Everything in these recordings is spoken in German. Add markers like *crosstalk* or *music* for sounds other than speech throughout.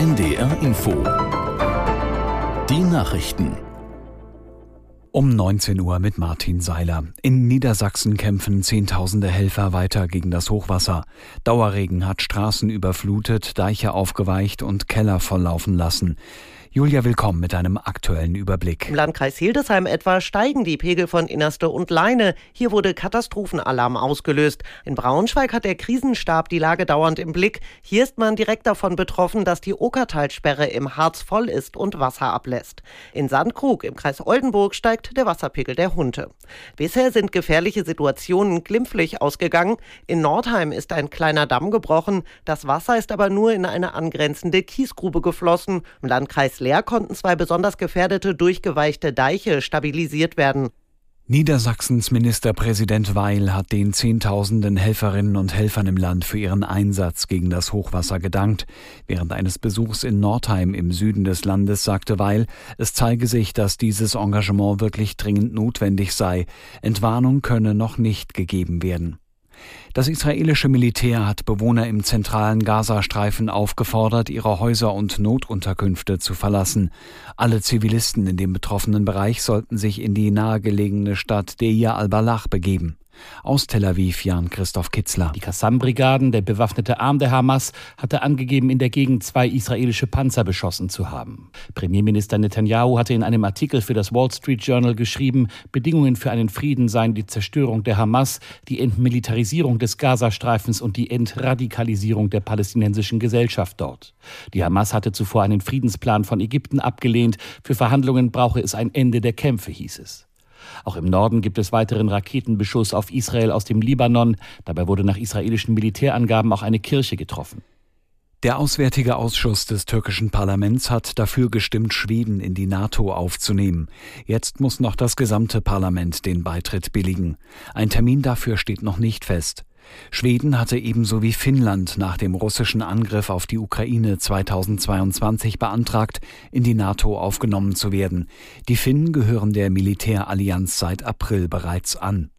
NDR Info. Die Nachrichten. Um 19 Uhr mit Martin Seiler. In Niedersachsen kämpfen Zehntausende Helfer weiter gegen das Hochwasser. Dauerregen hat Straßen überflutet, Deiche aufgeweicht und Keller volllaufen lassen. Julia, willkommen mit einem aktuellen Überblick. Im Landkreis Hildesheim etwa steigen die Pegel von Innerste und Leine. Hier wurde Katastrophenalarm ausgelöst. In Braunschweig hat der Krisenstab die Lage dauernd im Blick. Hier ist man direkt davon betroffen, dass die Okertalsperre im Harz voll ist und Wasser ablässt. In Sandkrug im Kreis Oldenburg steigt der Wasserpegel der Hunte. Bisher sind gefährliche Situationen glimpflich ausgegangen. In Nordheim ist ein kleiner Damm gebrochen. Das Wasser ist aber nur in eine angrenzende Kiesgrube geflossen. Im Landkreis leer konnten zwei besonders gefährdete durchgeweichte Deiche stabilisiert werden. Niedersachsens Ministerpräsident Weil hat den Zehntausenden Helferinnen und Helfern im Land für ihren Einsatz gegen das Hochwasser gedankt. Während eines Besuchs in Nordheim im Süden des Landes sagte Weil, es zeige sich, dass dieses Engagement wirklich dringend notwendig sei. Entwarnung könne noch nicht gegeben werden. Das israelische Militär hat Bewohner im zentralen Gazastreifen aufgefordert, ihre Häuser und Notunterkünfte zu verlassen. Alle Zivilisten in dem betroffenen Bereich sollten sich in die nahegelegene Stadt Deir al-Balach begeben. Aus Tel Aviv Jan-Christoph Kitzler. Die Qassam-Brigaden, der bewaffnete Arm der Hamas, hatte angegeben, in der Gegend zwei israelische Panzer beschossen zu haben. Premierminister Netanyahu hatte in einem Artikel für das Wall Street Journal geschrieben, Bedingungen für einen Frieden seien die Zerstörung der Hamas, die Entmilitarisierung des Gazastreifens und die Entradikalisierung der palästinensischen Gesellschaft dort. Die Hamas hatte zuvor einen Friedensplan von Ägypten abgelehnt. Für Verhandlungen brauche es ein Ende der Kämpfe, hieß es. Auch im Norden gibt es weiteren Raketenbeschuss auf Israel aus dem Libanon. Dabei wurde nach israelischen Militärangaben auch eine Kirche getroffen. Der Auswärtige Ausschuss des türkischen Parlaments hat dafür gestimmt, Schweden in die NATO aufzunehmen. Jetzt muss noch das gesamte Parlament den Beitritt billigen. Ein Termin dafür steht noch nicht fest. Schweden hatte ebenso wie Finnland nach dem russischen Angriff auf die Ukraine 2022 beantragt, in die NATO aufgenommen zu werden. Die Finnen gehören der Militärallianz seit April bereits an.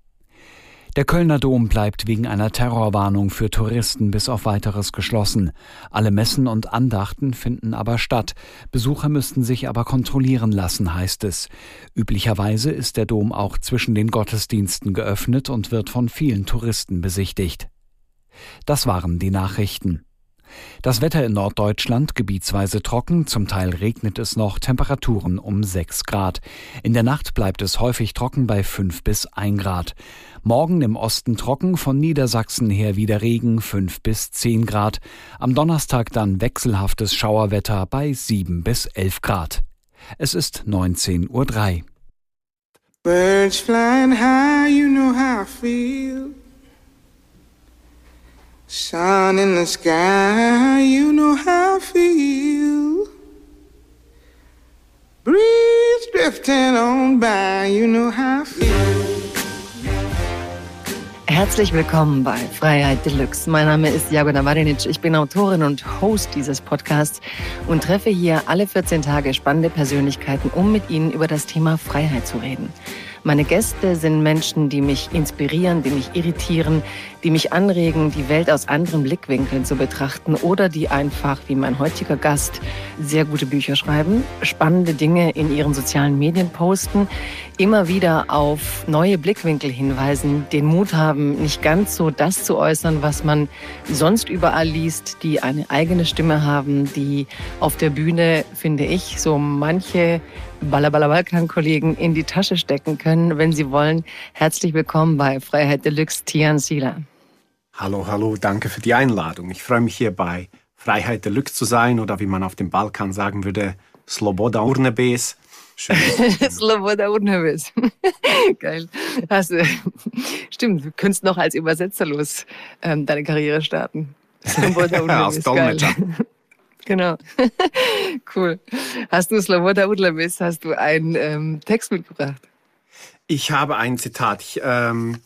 Der Kölner Dom bleibt wegen einer Terrorwarnung für Touristen bis auf weiteres geschlossen. Alle Messen und Andachten finden aber statt. Besucher müssten sich aber kontrollieren lassen, heißt es. Üblicherweise ist der Dom auch zwischen den Gottesdiensten geöffnet und wird von vielen Touristen besichtigt. Das waren die Nachrichten. Das Wetter in Norddeutschland gebietsweise trocken, zum Teil regnet es noch, Temperaturen um 6 Grad. In der Nacht bleibt es häufig trocken bei 5 bis 1 Grad. Morgen im Osten trocken, von Niedersachsen her wieder Regen 5 bis 10 Grad. Am Donnerstag dann wechselhaftes Schauerwetter bei 7 bis 11 Grad. Es ist 19.03 Uhr. Birds flying high, you know how I feel. Sun in the sky, you know how I feel. Breeze drifting on by, you know how I feel. Herzlich willkommen bei Freiheit Deluxe. Mein Name ist Jagona Marinic. Ich bin Autorin und Host dieses Podcasts und treffe hier alle 14 Tage spannende Persönlichkeiten, um mit ihnen über das Thema Freiheit zu reden. Meine Gäste sind Menschen, die mich inspirieren, die mich irritieren, die mich anregen, die Welt aus anderen Blickwinkeln zu betrachten oder die einfach, wie mein heutiger Gast, sehr gute Bücher schreiben, spannende Dinge in ihren sozialen Medien posten, immer wieder auf neue Blickwinkel hinweisen, den Mut haben, nicht ganz so das zu äußern, was man sonst überall liest, die eine eigene Stimme haben, die auf der Bühne, finde ich, so manche Ballerballer-Balkan-Kollegen in die Tasche stecken können, wenn sie wollen. Herzlich willkommen bei Freiheit Deluxe, Tian Sila. Hallo, hallo, danke für die Einladung. Ich freue mich hier bei Freiheit Deluxe zu sein oder wie man auf dem Balkan sagen würde, Sloboda Urnebes. *laughs* Sloboda Urnebes. *laughs* Geil. Hast du, *laughs* stimmt, du könntest noch als Übersetzer los ähm, deine Karriere starten. Sloboda Urnebes. Als Dolmetscher. Genau. *laughs* cool. Hast du Sloboda Udlebis, hast du einen ähm, Text mitgebracht? Ich habe ein Zitat. Ich, ähm,